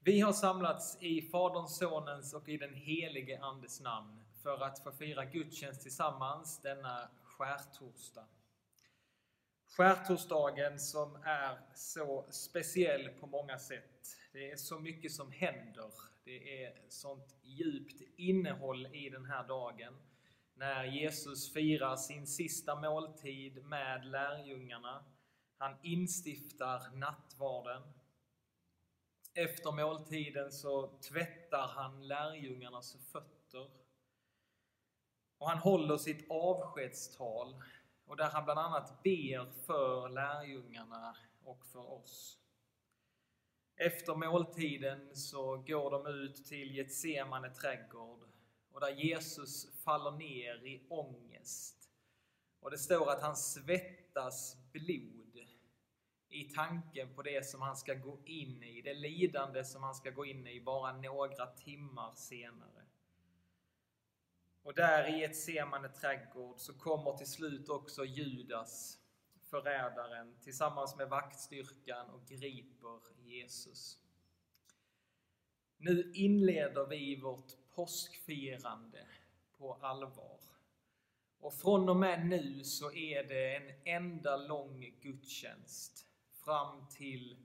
Vi har samlats i Faderns, Sonens och i den helige Andes namn för att få fira gudstjänst tillsammans denna skärtorsdag. Skärtorsdagen som är så speciell på många sätt. Det är så mycket som händer. Det är sånt djupt innehåll i den här dagen. När Jesus firar sin sista måltid med lärjungarna. Han instiftar nattvarden. Efter måltiden så tvättar han lärjungarnas fötter. Och han håller sitt avskedstal och där han bland annat ber för lärjungarna och för oss. Efter måltiden så går de ut till Getsemane trädgård och där Jesus faller ner i ångest. Och det står att han svettas blod i tanken på det som han ska gå in i, det lidande som han ska gå in i bara några timmar senare. Och där i ett semane trädgård så kommer till slut också Judas, förrädaren, tillsammans med vaktstyrkan och griper Jesus. Nu inleder vi vårt påskfirande på allvar. Och från och med nu så är det en enda lång gudstjänst fram till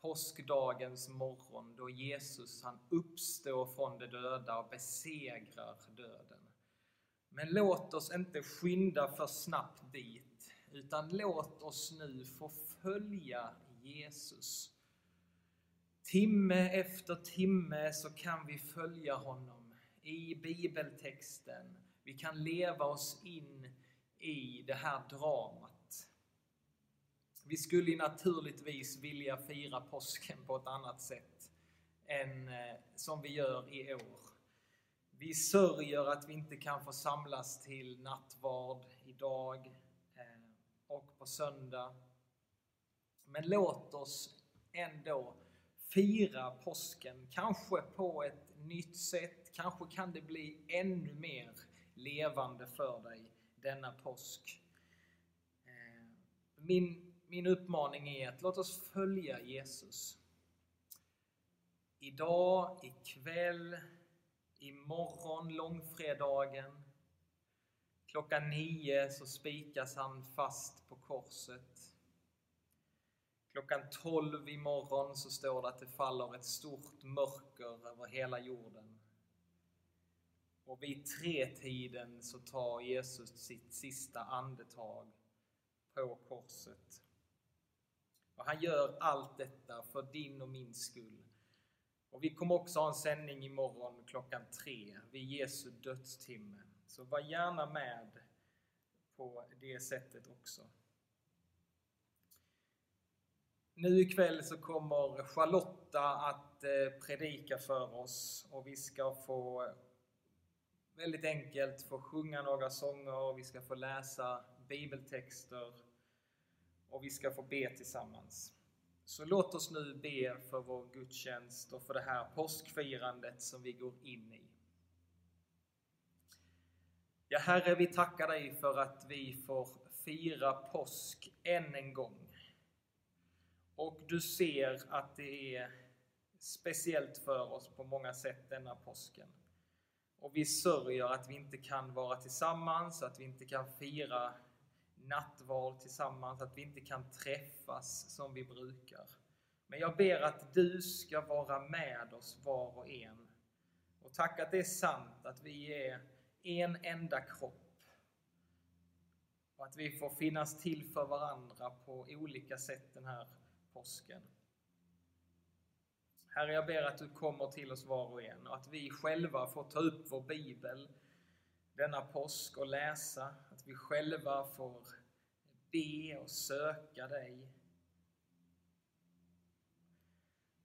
påskdagens morgon då Jesus han uppstår från de döda och besegrar döden. Men låt oss inte skynda för snabbt dit, utan låt oss nu få följa Jesus. Timme efter timme så kan vi följa honom i bibeltexten. Vi kan leva oss in i det här dramat. Vi skulle naturligtvis vilja fira påsken på ett annat sätt än eh, som vi gör i år. Vi sörjer att vi inte kan få samlas till nattvard idag eh, och på söndag. Men låt oss ändå fira påsken, kanske på ett nytt sätt. Kanske kan det bli ännu mer levande för dig denna påsk. Eh, min, min uppmaning är att låt oss följa Jesus. Idag, ikväll, imorgon, långfredagen. Klockan nio så spikas han fast på korset. Klockan tolv imorgon så står det att det faller ett stort mörker över hela jorden. Och vid tretiden så tar Jesus sitt sista andetag på korset. Och han gör allt detta för din och min skull. Och vi kommer också ha en sändning imorgon klockan tre vid Jesu dödstimme. Så var gärna med på det sättet också. Nu ikväll så kommer Charlotta att eh, predika för oss och vi ska få väldigt enkelt få sjunga några sånger, vi ska få läsa bibeltexter och vi ska få be tillsammans. Så låt oss nu be för vår gudstjänst och för det här påskfirandet som vi går in i. Ja, Herre, vi tackar dig för att vi får fira påsk än en gång. Och du ser att det är speciellt för oss på många sätt denna påsken. Och vi sörjer att vi inte kan vara tillsammans, att vi inte kan fira nattvard tillsammans, att vi inte kan träffas som vi brukar. Men jag ber att du ska vara med oss var och en. Och tack att det är sant att vi är en enda kropp. Och att vi får finnas till för varandra på olika sätt den här påsken. Herre, jag ber att du kommer till oss var och en och att vi själva får ta upp vår bibel denna påsk och läsa, vi själva får be och söka dig.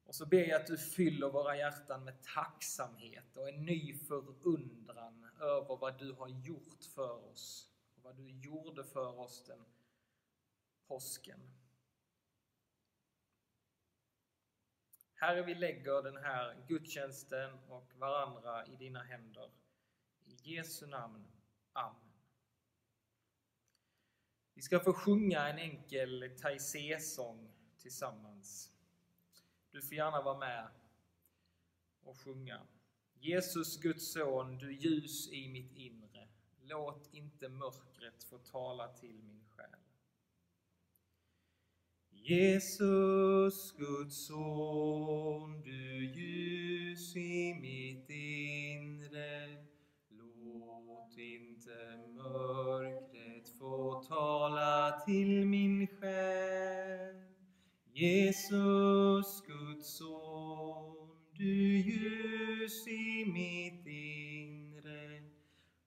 Och så ber jag att du fyller våra hjärtan med tacksamhet och en ny förundran över vad du har gjort för oss och vad du gjorde för oss den påsken. Herre, vi lägger den här gudstjänsten och varandra i dina händer. I Jesu namn. Amen. Vi ska få sjunga en enkel Taizé-sång tillsammans. Du får gärna vara med och sjunga. Jesus, Guds son, du ljus i mitt inre. Låt inte mörkret få tala till min själ. Jesus, Guds son, du ljus i mitt inre. Låt inte mörkret få tala till min själ. Jesus, Guds son, du ljus i mitt inre.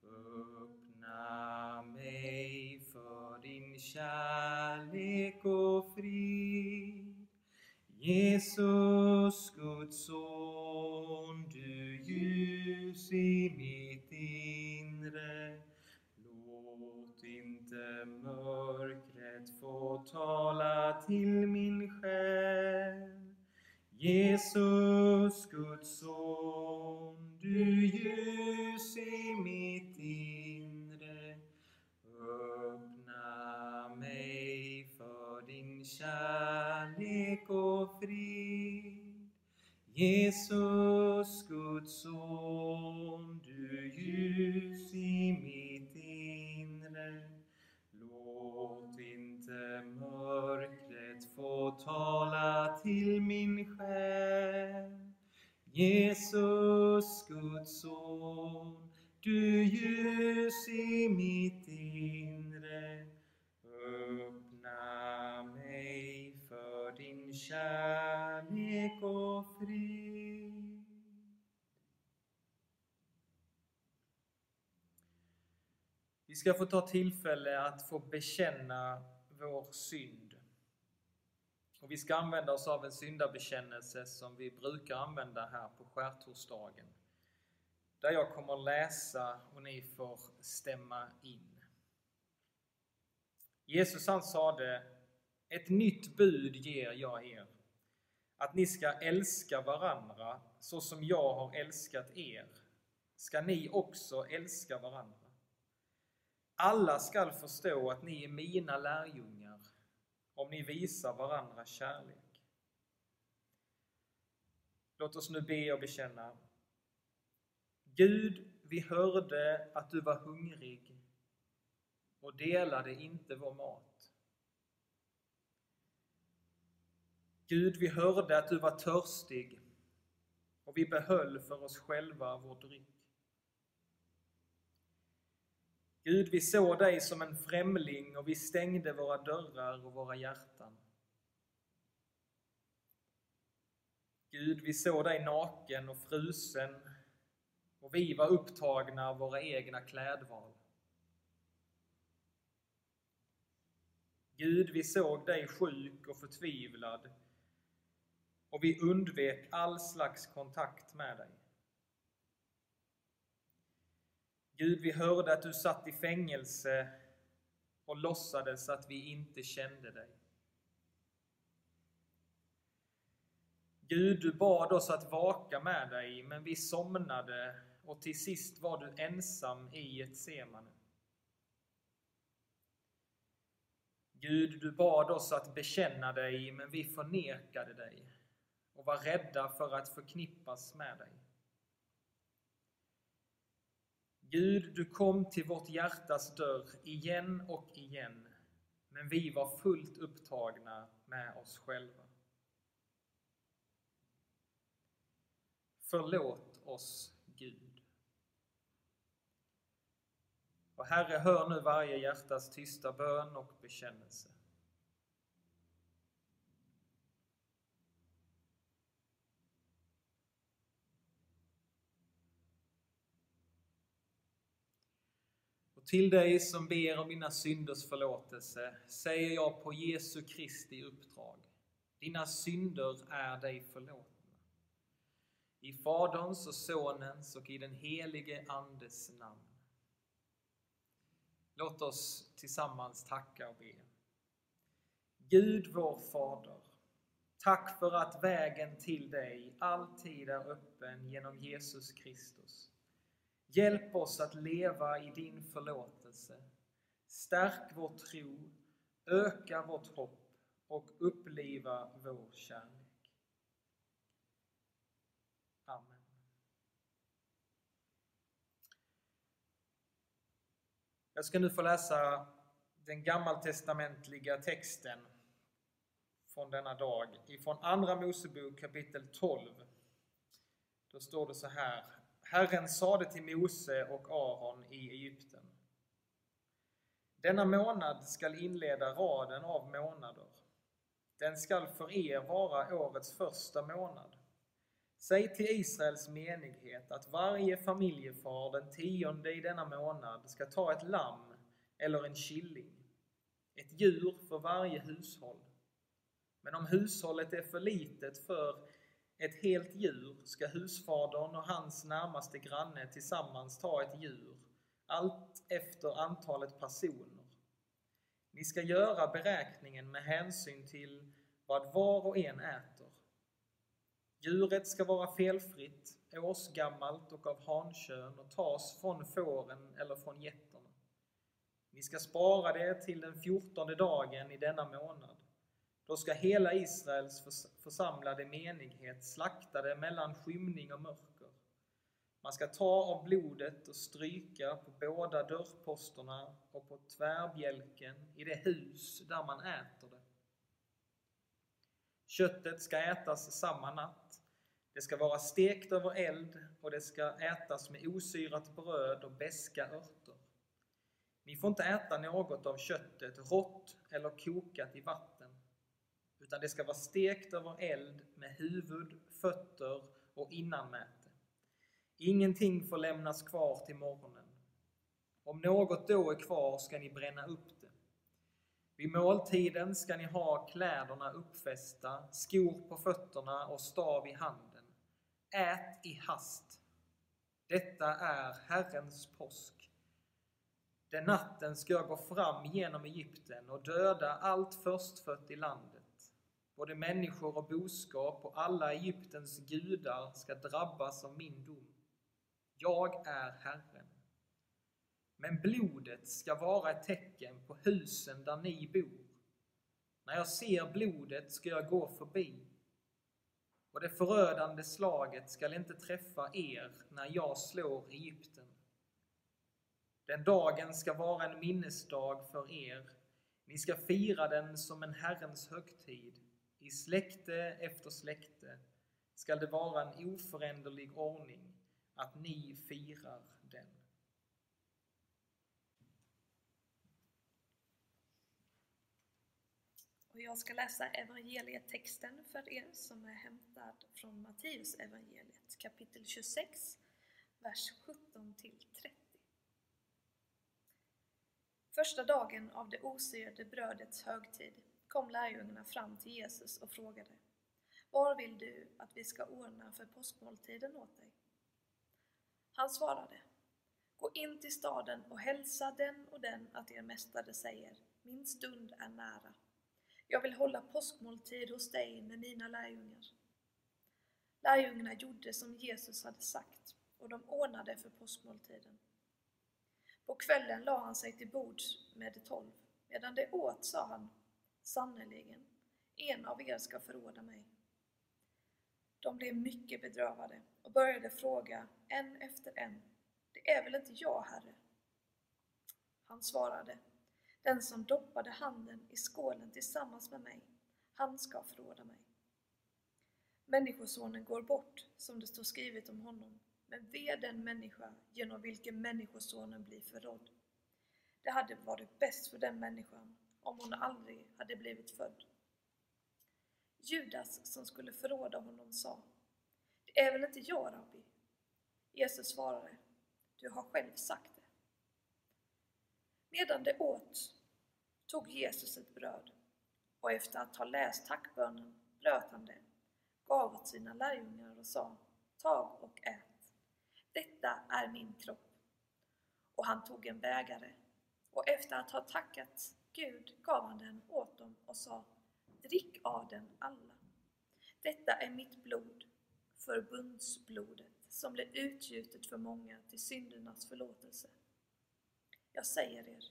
Öppna mig för din kärlek och frid. Jesus, Guds son, du ljus i mitt inre. Jesus, Vi ska få ta tillfälle att få bekänna vår synd. Och vi ska använda oss av en syndabekännelse som vi brukar använda här på skärtorsdagen. Där jag kommer läsa och ni får stämma in. Jesus han sade, ett nytt bud ger jag er, att ni ska älska varandra så som jag har älskat er, ska ni också älska varandra. Alla skall förstå att ni är mina lärjungar om ni visar varandra kärlek. Låt oss nu be och bekänna. Gud, vi hörde att du var hungrig och delade inte vår mat. Gud, vi hörde att du var törstig och vi behöll för oss själva vår dryck. Gud, vi såg dig som en främling och vi stängde våra dörrar och våra hjärtan. Gud, vi såg dig naken och frusen och vi var upptagna av våra egna klädval. Gud, vi såg dig sjuk och förtvivlad och vi undvek all slags kontakt med dig. Gud, vi hörde att du satt i fängelse och låtsades att vi inte kände dig. Gud, du bad oss att vaka med dig, men vi somnade och till sist var du ensam i ett semane. Gud, du bad oss att bekänna dig, men vi förnekade dig och var rädda för att förknippas med dig. Gud, du kom till vårt hjärtas dörr igen och igen, men vi var fullt upptagna med oss själva. Förlåt oss, Gud. Och Herre, hör nu varje hjärtas tysta bön och bekännelse. Och till dig som ber om dina synders förlåtelse säger jag på Jesu Kristi uppdrag. Dina synder är dig förlåtna. I Faderns och Sonens och i den helige Andes namn. Låt oss tillsammans tacka och be. Gud vår Fader, tack för att vägen till dig alltid är öppen genom Jesus Kristus. Hjälp oss att leva i din förlåtelse. Stärk vår tro, öka vårt hopp och uppliva vår kärlek. Amen. Jag ska nu få läsa den gammaltestamentliga texten från denna dag ifrån Andra Mosebok kapitel 12. Då står det så här Herren sade till Mose och Aron i Egypten. Denna månad skall inleda raden av månader. Den skall för er vara årets första månad. Säg till Israels menighet att varje familjefar den tionde i denna månad ska ta ett lamm eller en killing, ett djur för varje hushåll. Men om hushållet är för litet för ett helt djur ska husfadern och hans närmaste granne tillsammans ta ett djur, allt efter antalet personer. Ni ska göra beräkningen med hänsyn till vad var och en äter. Djuret ska vara felfritt, årsgammalt och av hankön och tas från fåren eller från getterna. Ni ska spara det till den fjortonde dagen i denna månad. Då ska hela Israels församlade menighet slakta det mellan skymning och mörker. Man ska ta av blodet och stryka på båda dörrposterna och på tvärbjälken i det hus där man äter det. Köttet ska ätas samma natt. Det ska vara stekt över eld och det ska ätas med osyrat bröd och beska örter. Ni får inte äta något av köttet rått eller kokat i vatten, utan det ska vara stekt över eld med huvud, fötter och innanmäte. Ingenting får lämnas kvar till morgonen. Om något då är kvar ska ni bränna upp det. Vid måltiden ska ni ha kläderna uppfästa, skor på fötterna och stav i handen. Ät i hast. Detta är Herrens påsk. Den natten ska jag gå fram genom Egypten och döda allt förstfött i landet. Både människor och boskap och alla Egyptens gudar ska drabbas av min dom. Jag är Herren. Men blodet ska vara ett tecken på husen där ni bor. När jag ser blodet ska jag gå förbi. Och det förödande slaget skall inte träffa er när jag slår Egypten. Den dagen ska vara en minnesdag för er. Ni ska fira den som en Herrens högtid. I släkte efter släkte skall det vara en oföränderlig ordning att ni firar den. Och jag ska läsa evangelietexten för er som är hämtad från Matteus evangeliet kapitel 26, vers 17 till 30. Första dagen av det osyrade brödets högtid kom lärjungarna fram till Jesus och frågade Var vill du att vi ska ordna för påskmåltiden åt dig? Han svarade Gå in till staden och hälsa den och den att er mästare säger Min stund är nära. Jag vill hålla påskmåltid hos dig med mina lärjungar. Lärjungarna gjorde som Jesus hade sagt och de ordnade för påskmåltiden. På kvällen la han sig till bords med de tolv. Medan de åt sa han, sannerligen, en av er ska förråda mig. De blev mycket bedrövade och började fråga en efter en, det är väl inte jag, Herre? Han svarade, den som doppade handen i skålen tillsammans med mig, han ska förråda mig. Människosonen går bort, som det står skrivet om honom, men ve den människa genom vilken Människosonen blir förrådd. Det hade varit bäst för den människan om hon aldrig hade blivit född. Judas som skulle förråda honom sa Det är väl inte jag, rabbi? Jesus svarade Du har själv sagt det. Medan de åt tog Jesus ett bröd och efter att ha läst tackbönen bröt han det, gav åt sina lärjungar och sa Tag och ät. Detta är min kropp. Och han tog en bägare och efter att ha tackat Gud gav han den åt dem och sa Drick av den alla. Detta är mitt blod, förbundsblodet, som blev utgjutet för många till syndernas förlåtelse. Jag säger er,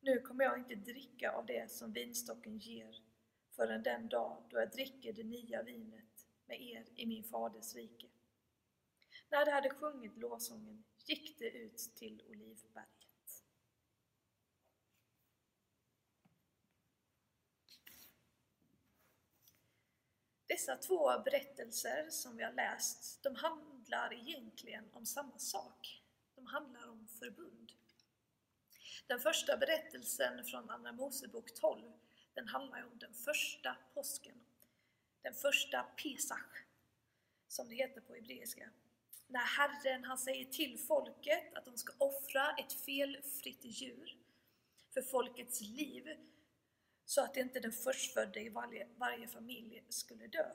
nu kommer jag inte dricka av det som vinstocken ger förrän den dag då jag dricker det nya vinet med er i min faders rike. När de hade sjungit lovsången gick de ut till Olivberget. Dessa två berättelser som vi har läst, de handlar egentligen om samma sak. De handlar om förbund. Den första berättelsen från Andra Mosebok 12, den handlar om den första påsken. Den första Pesach, som det heter på hebreiska. När Herren han säger till folket att de ska offra ett felfritt djur för folkets liv, så att inte den förstfödde i varje, varje familj skulle dö.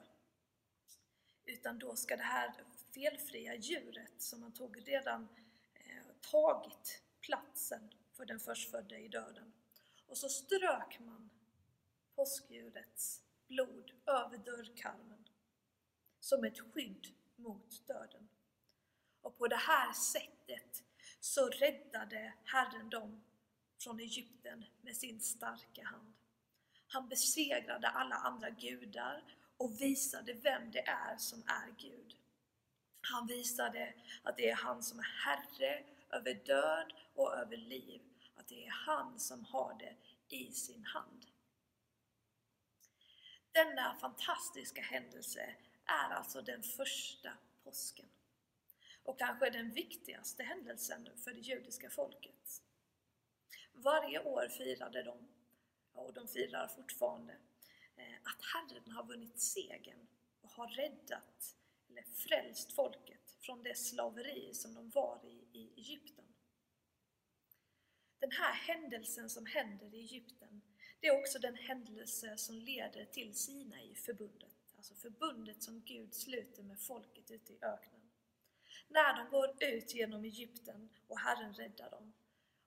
Utan då ska det här felfria djuret, som man tog redan eh, tagit platsen för den förstfödde i döden. Och så strök man påskdjurets blod över dörrkarmen som ett skydd mot döden. Och på det här sättet så räddade Herren dem från Egypten med sin starka hand. Han besegrade alla andra gudar och visade vem det är som är Gud. Han visade att det är han som är Herre över död och över liv, att det är han som har det i sin hand. Denna fantastiska händelse är alltså den första påsken och kanske den viktigaste händelsen för det judiska folket. Varje år firade de, och de firar fortfarande, eh, att Herren har vunnit segern och har räddat eller frälst folket från det slaveri som de var i i Egypten. Den här händelsen som händer i Egypten, det är också den händelse som leder till Sinai-förbundet, alltså förbundet som Gud sluter med folket ute i öknen. När de går ut genom Egypten och Herren räddar dem,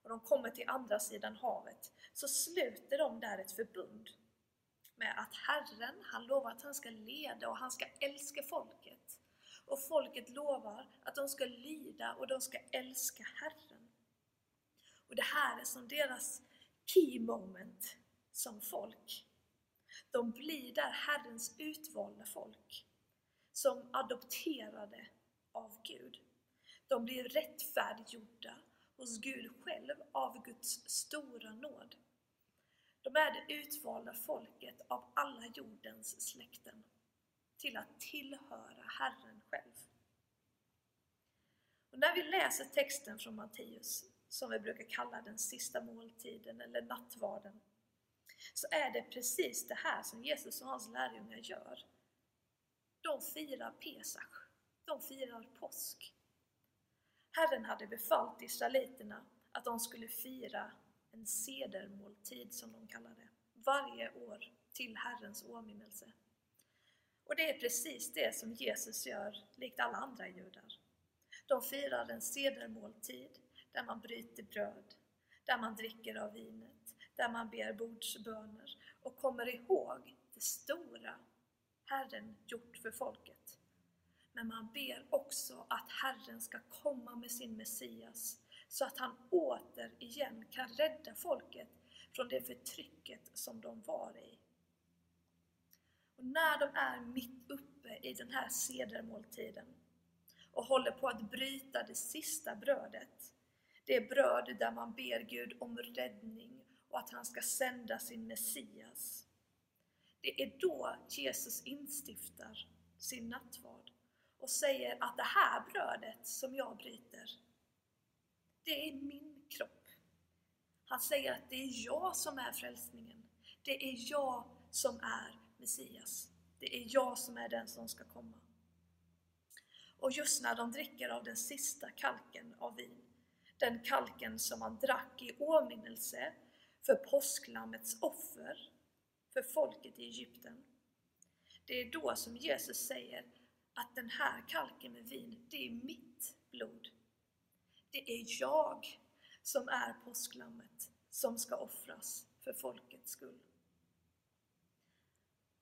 och de kommer till andra sidan havet, så sluter de där ett förbund med att Herren, han lovar att han ska leda och han ska älska folket. Och folket lovar att de ska lyda och de ska älska Herren. Och det här är som deras key moment som folk. De blir där Herrens utvalda folk, som adopterade av Gud. De blir rättfärdiggjorda hos Gud själv av Guds stora nåd. De är det utvalda folket av alla jordens släkten till att tillhöra Herren själv. Och när vi läser texten från Matteus, som vi brukar kalla den sista måltiden eller nattvarden, så är det precis det här som Jesus och hans lärjungar gör. De firar Pesach, de firar påsk. Herren hade befallt israeliterna att de skulle fira en sedermåltid, som de kallar det, varje år till Herrens åminnelse. Och det är precis det som Jesus gör, likt alla andra judar. De firar en sedermåltid där man bryter bröd, där man dricker av vinet, där man ber bordsböner och kommer ihåg det stora Herren gjort för folket. Men man ber också att Herren ska komma med sin Messias så att han återigen kan rädda folket från det förtrycket som de var i. Och när de är mitt uppe i den här sedermåltiden och håller på att bryta det sista brödet, det bröd där man ber Gud om räddning och att han ska sända sin Messias. Det är då Jesus instiftar sin nattvard och säger att det här brödet som jag bryter, det är min kropp. Han säger att det är jag som är frälsningen. Det är jag som är Messias. Det är jag som är den som ska komma. Och just när de dricker av den sista kalken av vin, den kalken som man drack i åminnelse för påsklammets offer för folket i Egypten. Det är då som Jesus säger att den här kalken med vin, det är mitt blod. Det är jag som är påsklammet som ska offras för folkets skull.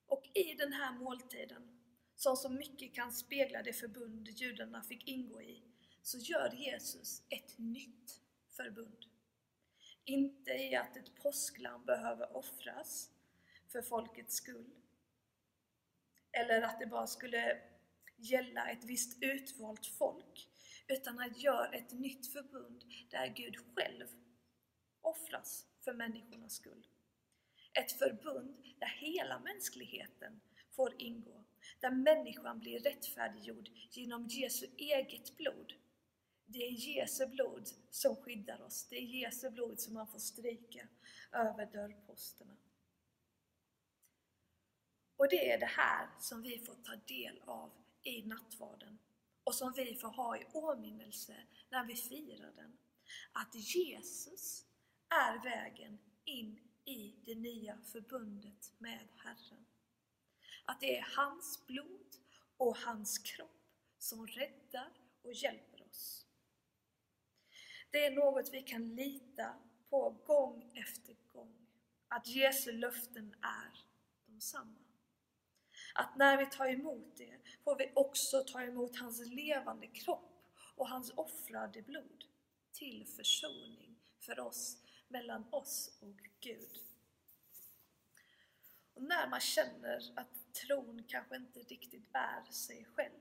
Och i den här måltiden, som så mycket kan spegla det förbund judarna fick ingå i, så gör Jesus ett nytt förbund. Inte i att ett påsklam behöver offras för folkets skull, eller att det bara skulle gälla ett visst utvalt folk, utan han gör ett nytt förbund där Gud själv offras för människornas skull. Ett förbund där hela mänskligheten får ingå. där människan blir rättfärdiggjord genom Jesu eget blod. Det är Jesu blod som skyddar oss. Det är Jesu blod som man får stryka över dörrposterna. Och det är det här som vi får ta del av i nattvarden och som vi får ha i åminnelse när vi firar den. Att Jesus är vägen in i det nya förbundet med Herren. Att det är hans blod och hans kropp som räddar och hjälper oss. Det är något vi kan lita på gång efter gång. Att Jesu löften är de samma. Att när vi tar emot det får vi också ta emot hans levande kropp och hans offrade blod till försoning för oss, mellan oss och Gud. Och när man känner att tron kanske inte riktigt bär sig själv,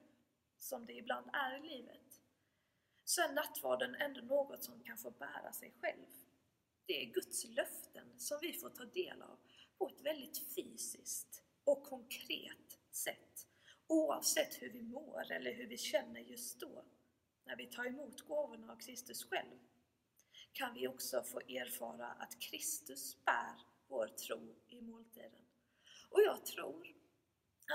som det ibland är i livet, så är nattvarden ändå något som kan få bära sig själv. Det är Guds löften som vi får ta del av på ett väldigt fysiskt och konkret sätt, oavsett hur vi mår eller hur vi känner just då. När vi tar emot gåvorna av Kristus själv kan vi också få erfara att Kristus bär vår tro i måltiden. Och jag tror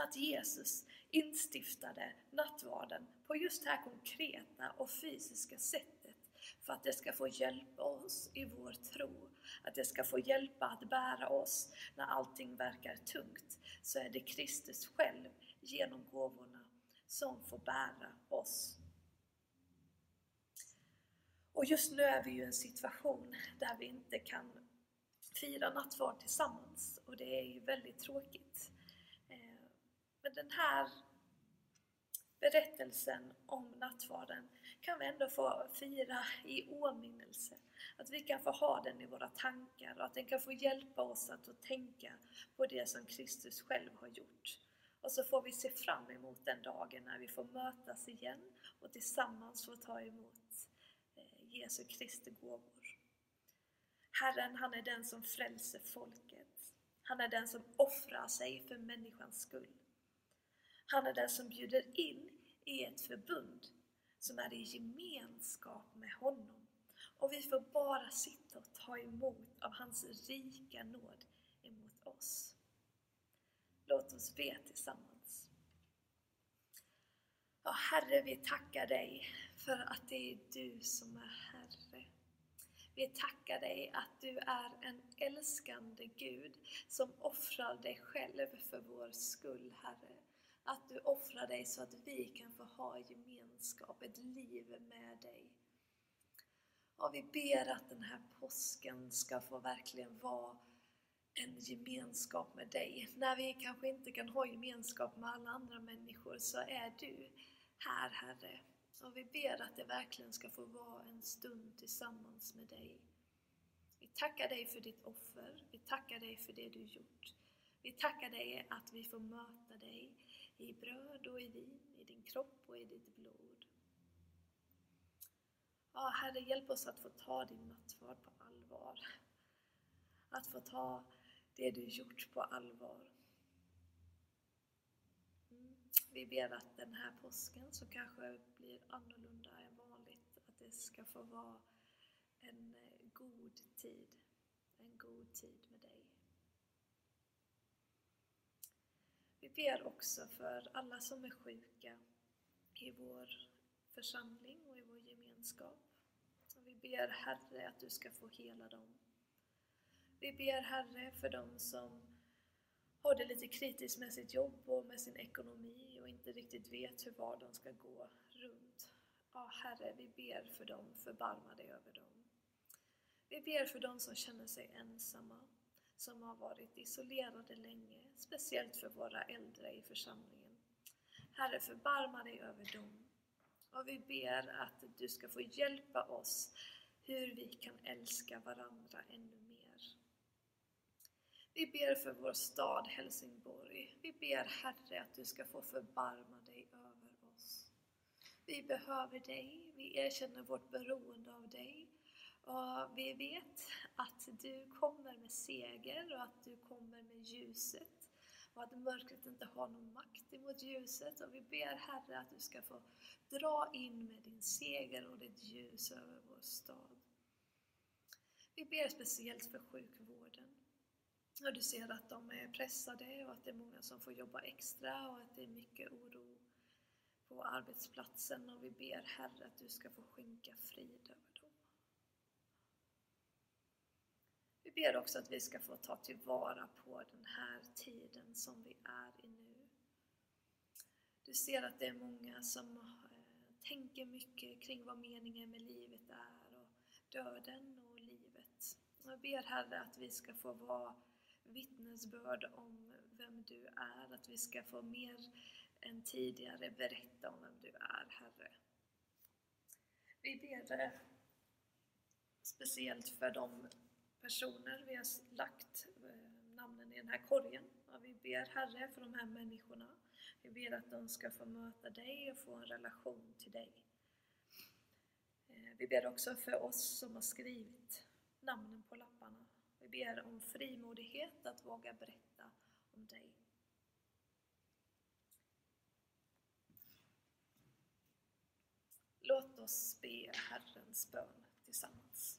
att Jesus instiftade nattvarden på just det här konkreta och fysiska sättet för att det ska få hjälpa oss i vår tro, att det ska få hjälpa att bära oss när allting verkar tungt, så är det Kristus själv genom gåvorna som får bära oss. Och just nu är vi ju i en situation där vi inte kan fira nattvard tillsammans och det är ju väldigt tråkigt. Eh, men den här berättelsen om nattvarden kan vi ändå få fira i åminnelse. Att vi kan få ha den i våra tankar och att den kan få hjälpa oss att tänka på det som Kristus själv har gjort. Och så får vi se fram emot den dagen när vi får mötas igen och tillsammans få ta emot eh, Jesu Kristi gåvor. Herren, han är den som frälser folket. Han är den som offrar sig för människans skull. Han är den som bjuder in i ett förbund som är i gemenskap med honom. Och vi får bara sitta och ta emot av hans rika nåd emot oss. Låt oss be tillsammans. Ja, Herre, vi tackar dig för att det är du som är Herre. Vi tackar dig att du är en älskande Gud som offrar dig själv för vår skull, Herre att du offrar dig så att vi kan få ha gemenskap, ett liv med dig. Och vi ber att den här påsken ska få verkligen vara en gemenskap med dig. När vi kanske inte kan ha gemenskap med alla andra människor så är du här, Herre. Och vi ber att det verkligen ska få vara en stund tillsammans med dig. Vi tackar dig för ditt offer. Vi tackar dig för det du gjort. Vi tackar dig att vi får möta dig i bröd och i vin, i din kropp och i ditt blod. Ja, Herre, hjälp oss att få ta din nattvard på allvar. Att få ta det du gjort på allvar. Mm. Vi ber att den här påsken, som kanske blir annorlunda än vanligt, att det ska få vara en eh, god tid. En god tid med dig. Vi ber också för alla som är sjuka i vår församling och i vår gemenskap. Och vi ber Herre att du ska få hela dem. Vi ber Herre för dem som har det lite kritiskt med sitt jobb och med sin ekonomi och inte riktigt vet hur vardagen ska gå runt. Ja, Herre, vi ber för dem, förbarma dig över dem. Vi ber för dem som känner sig ensamma, som har varit isolerade länge, speciellt för våra äldre i församlingen. Herre, förbarma dig över dem. Och vi ber att du ska få hjälpa oss hur vi kan älska varandra ännu mer. Vi ber för vår stad Helsingborg. Vi ber Herre att du ska få förbarma dig över oss. Vi behöver dig, vi erkänner vårt beroende av dig och vi vet att du kommer med seger och att du kommer med ljuset och att mörkret inte har någon makt emot ljuset. Och vi ber Herre att du ska få dra in med din seger och ditt ljus över vår stad. Vi ber speciellt för sjukvården. Och du ser att de är pressade och att det är många som får jobba extra och att det är mycket oro på arbetsplatsen och vi ber Herre att du ska få skänka frid över dem. Vi ber också att vi ska få ta tillvara på den här tiden som vi är i nu. Du ser att det är många som eh, tänker mycket kring vad meningen med livet är och döden och livet. Jag ber Herre att vi ska få vara vittnesbörd om vem du är, att vi ska få mer än tidigare berätta om vem du är, Herre. Vi ber eh, speciellt för de personer vi har lagt eh, namnen i den här korgen. Och vi ber Herre för de här människorna. Vi ber att de ska få möta dig och få en relation till dig. Eh, vi ber också för oss som har skrivit namnen på lapparna. Vi ber om frimodighet att våga berätta om dig. Låt oss be Herrens bön tillsammans.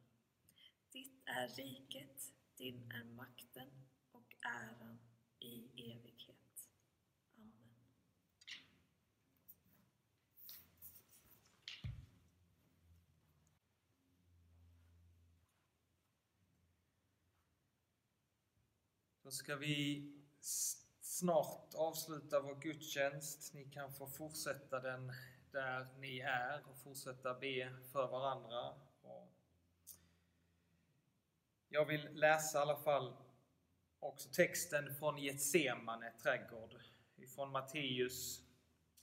Ditt är riket, din är makten och äran i evighet. Amen. Då ska vi snart avsluta vår gudstjänst. Ni kan få fortsätta den där ni är och fortsätta be för varandra jag vill läsa i alla fall också texten från Getsemane trädgård, från Matteus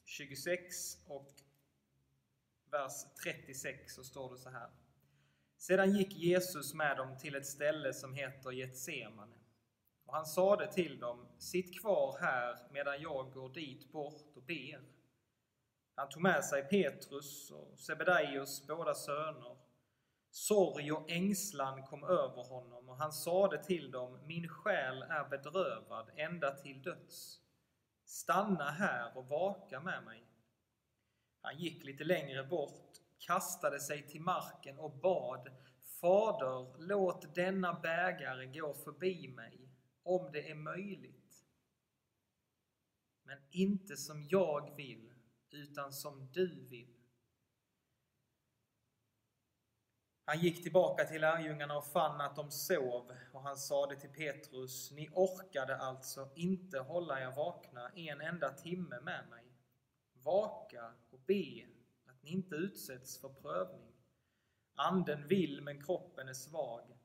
26 och vers 36 så står det så här. Sedan gick Jesus med dem till ett ställe som heter Getsemane. Och han sade till dem, sitt kvar här medan jag går dit bort och ber. Han tog med sig Petrus och Sebedaios båda söner Sorg och ängslan kom över honom och han sade till dem, min själ är bedrövad ända till döds. Stanna här och vaka med mig. Han gick lite längre bort, kastade sig till marken och bad, Fader, låt denna bägare gå förbi mig, om det är möjligt. Men inte som jag vill, utan som du vill. Han gick tillbaka till lärjungarna och fann att de sov och han sade till Petrus, ni orkade alltså inte hålla er vakna en enda timme med mig. Vaka och be att ni inte utsätts för prövning. Anden vill men kroppen är svag.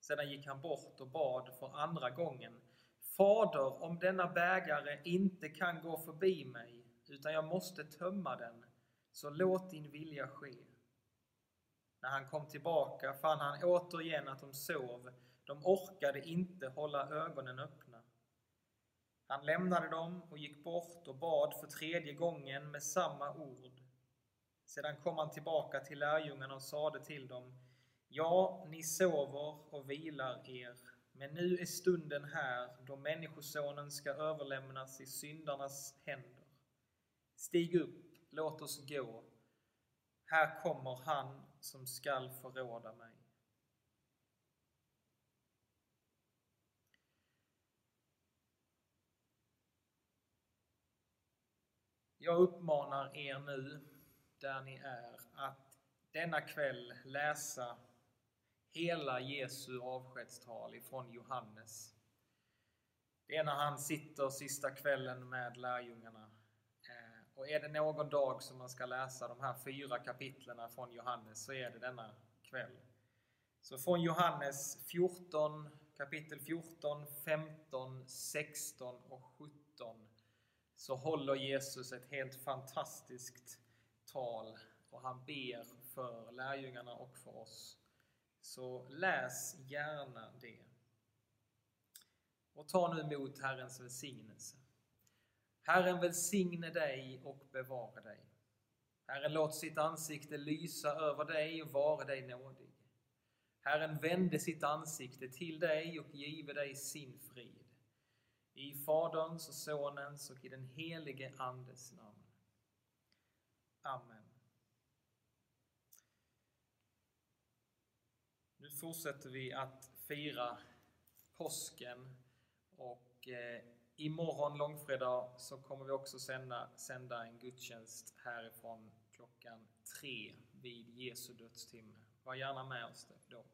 Sedan gick han bort och bad för andra gången. Fader, om denna bägare inte kan gå förbi mig, utan jag måste tömma den, så låt din vilja ske. När han kom tillbaka fann han återigen att de sov. De orkade inte hålla ögonen öppna. Han lämnade dem och gick bort och bad för tredje gången med samma ord. Sedan kom han tillbaka till lärjungarna och sade till dem Ja, ni sover och vilar er, men nu är stunden här då Människosonen ska överlämnas i syndarnas händer. Stig upp, låt oss gå. Här kommer han som skall förråda mig. Jag uppmanar er nu, där ni är, att denna kväll läsa hela Jesu avskedstal ifrån Johannes. Det är när han sitter sista kvällen med lärjungarna och är det någon dag som man ska läsa de här fyra kapitlen från Johannes så är det denna kväll. Så från Johannes 14, kapitel 14, 15, 16 och 17 så håller Jesus ett helt fantastiskt tal och han ber för lärjungarna och för oss. Så läs gärna det. Och ta nu emot Herrens välsignelse. Herren välsigne dig och bevara dig. Herren låt sitt ansikte lysa över dig och vara dig nådig. Herren vände sitt ansikte till dig och give dig sin frid. I Faderns och Sonens och i den helige Andes namn. Amen. Nu fortsätter vi att fira påsken och eh, imorgon långfredag så kommer vi också sända, sända en gudstjänst härifrån klockan tre vid Jesu dödstimme. Var gärna med oss då.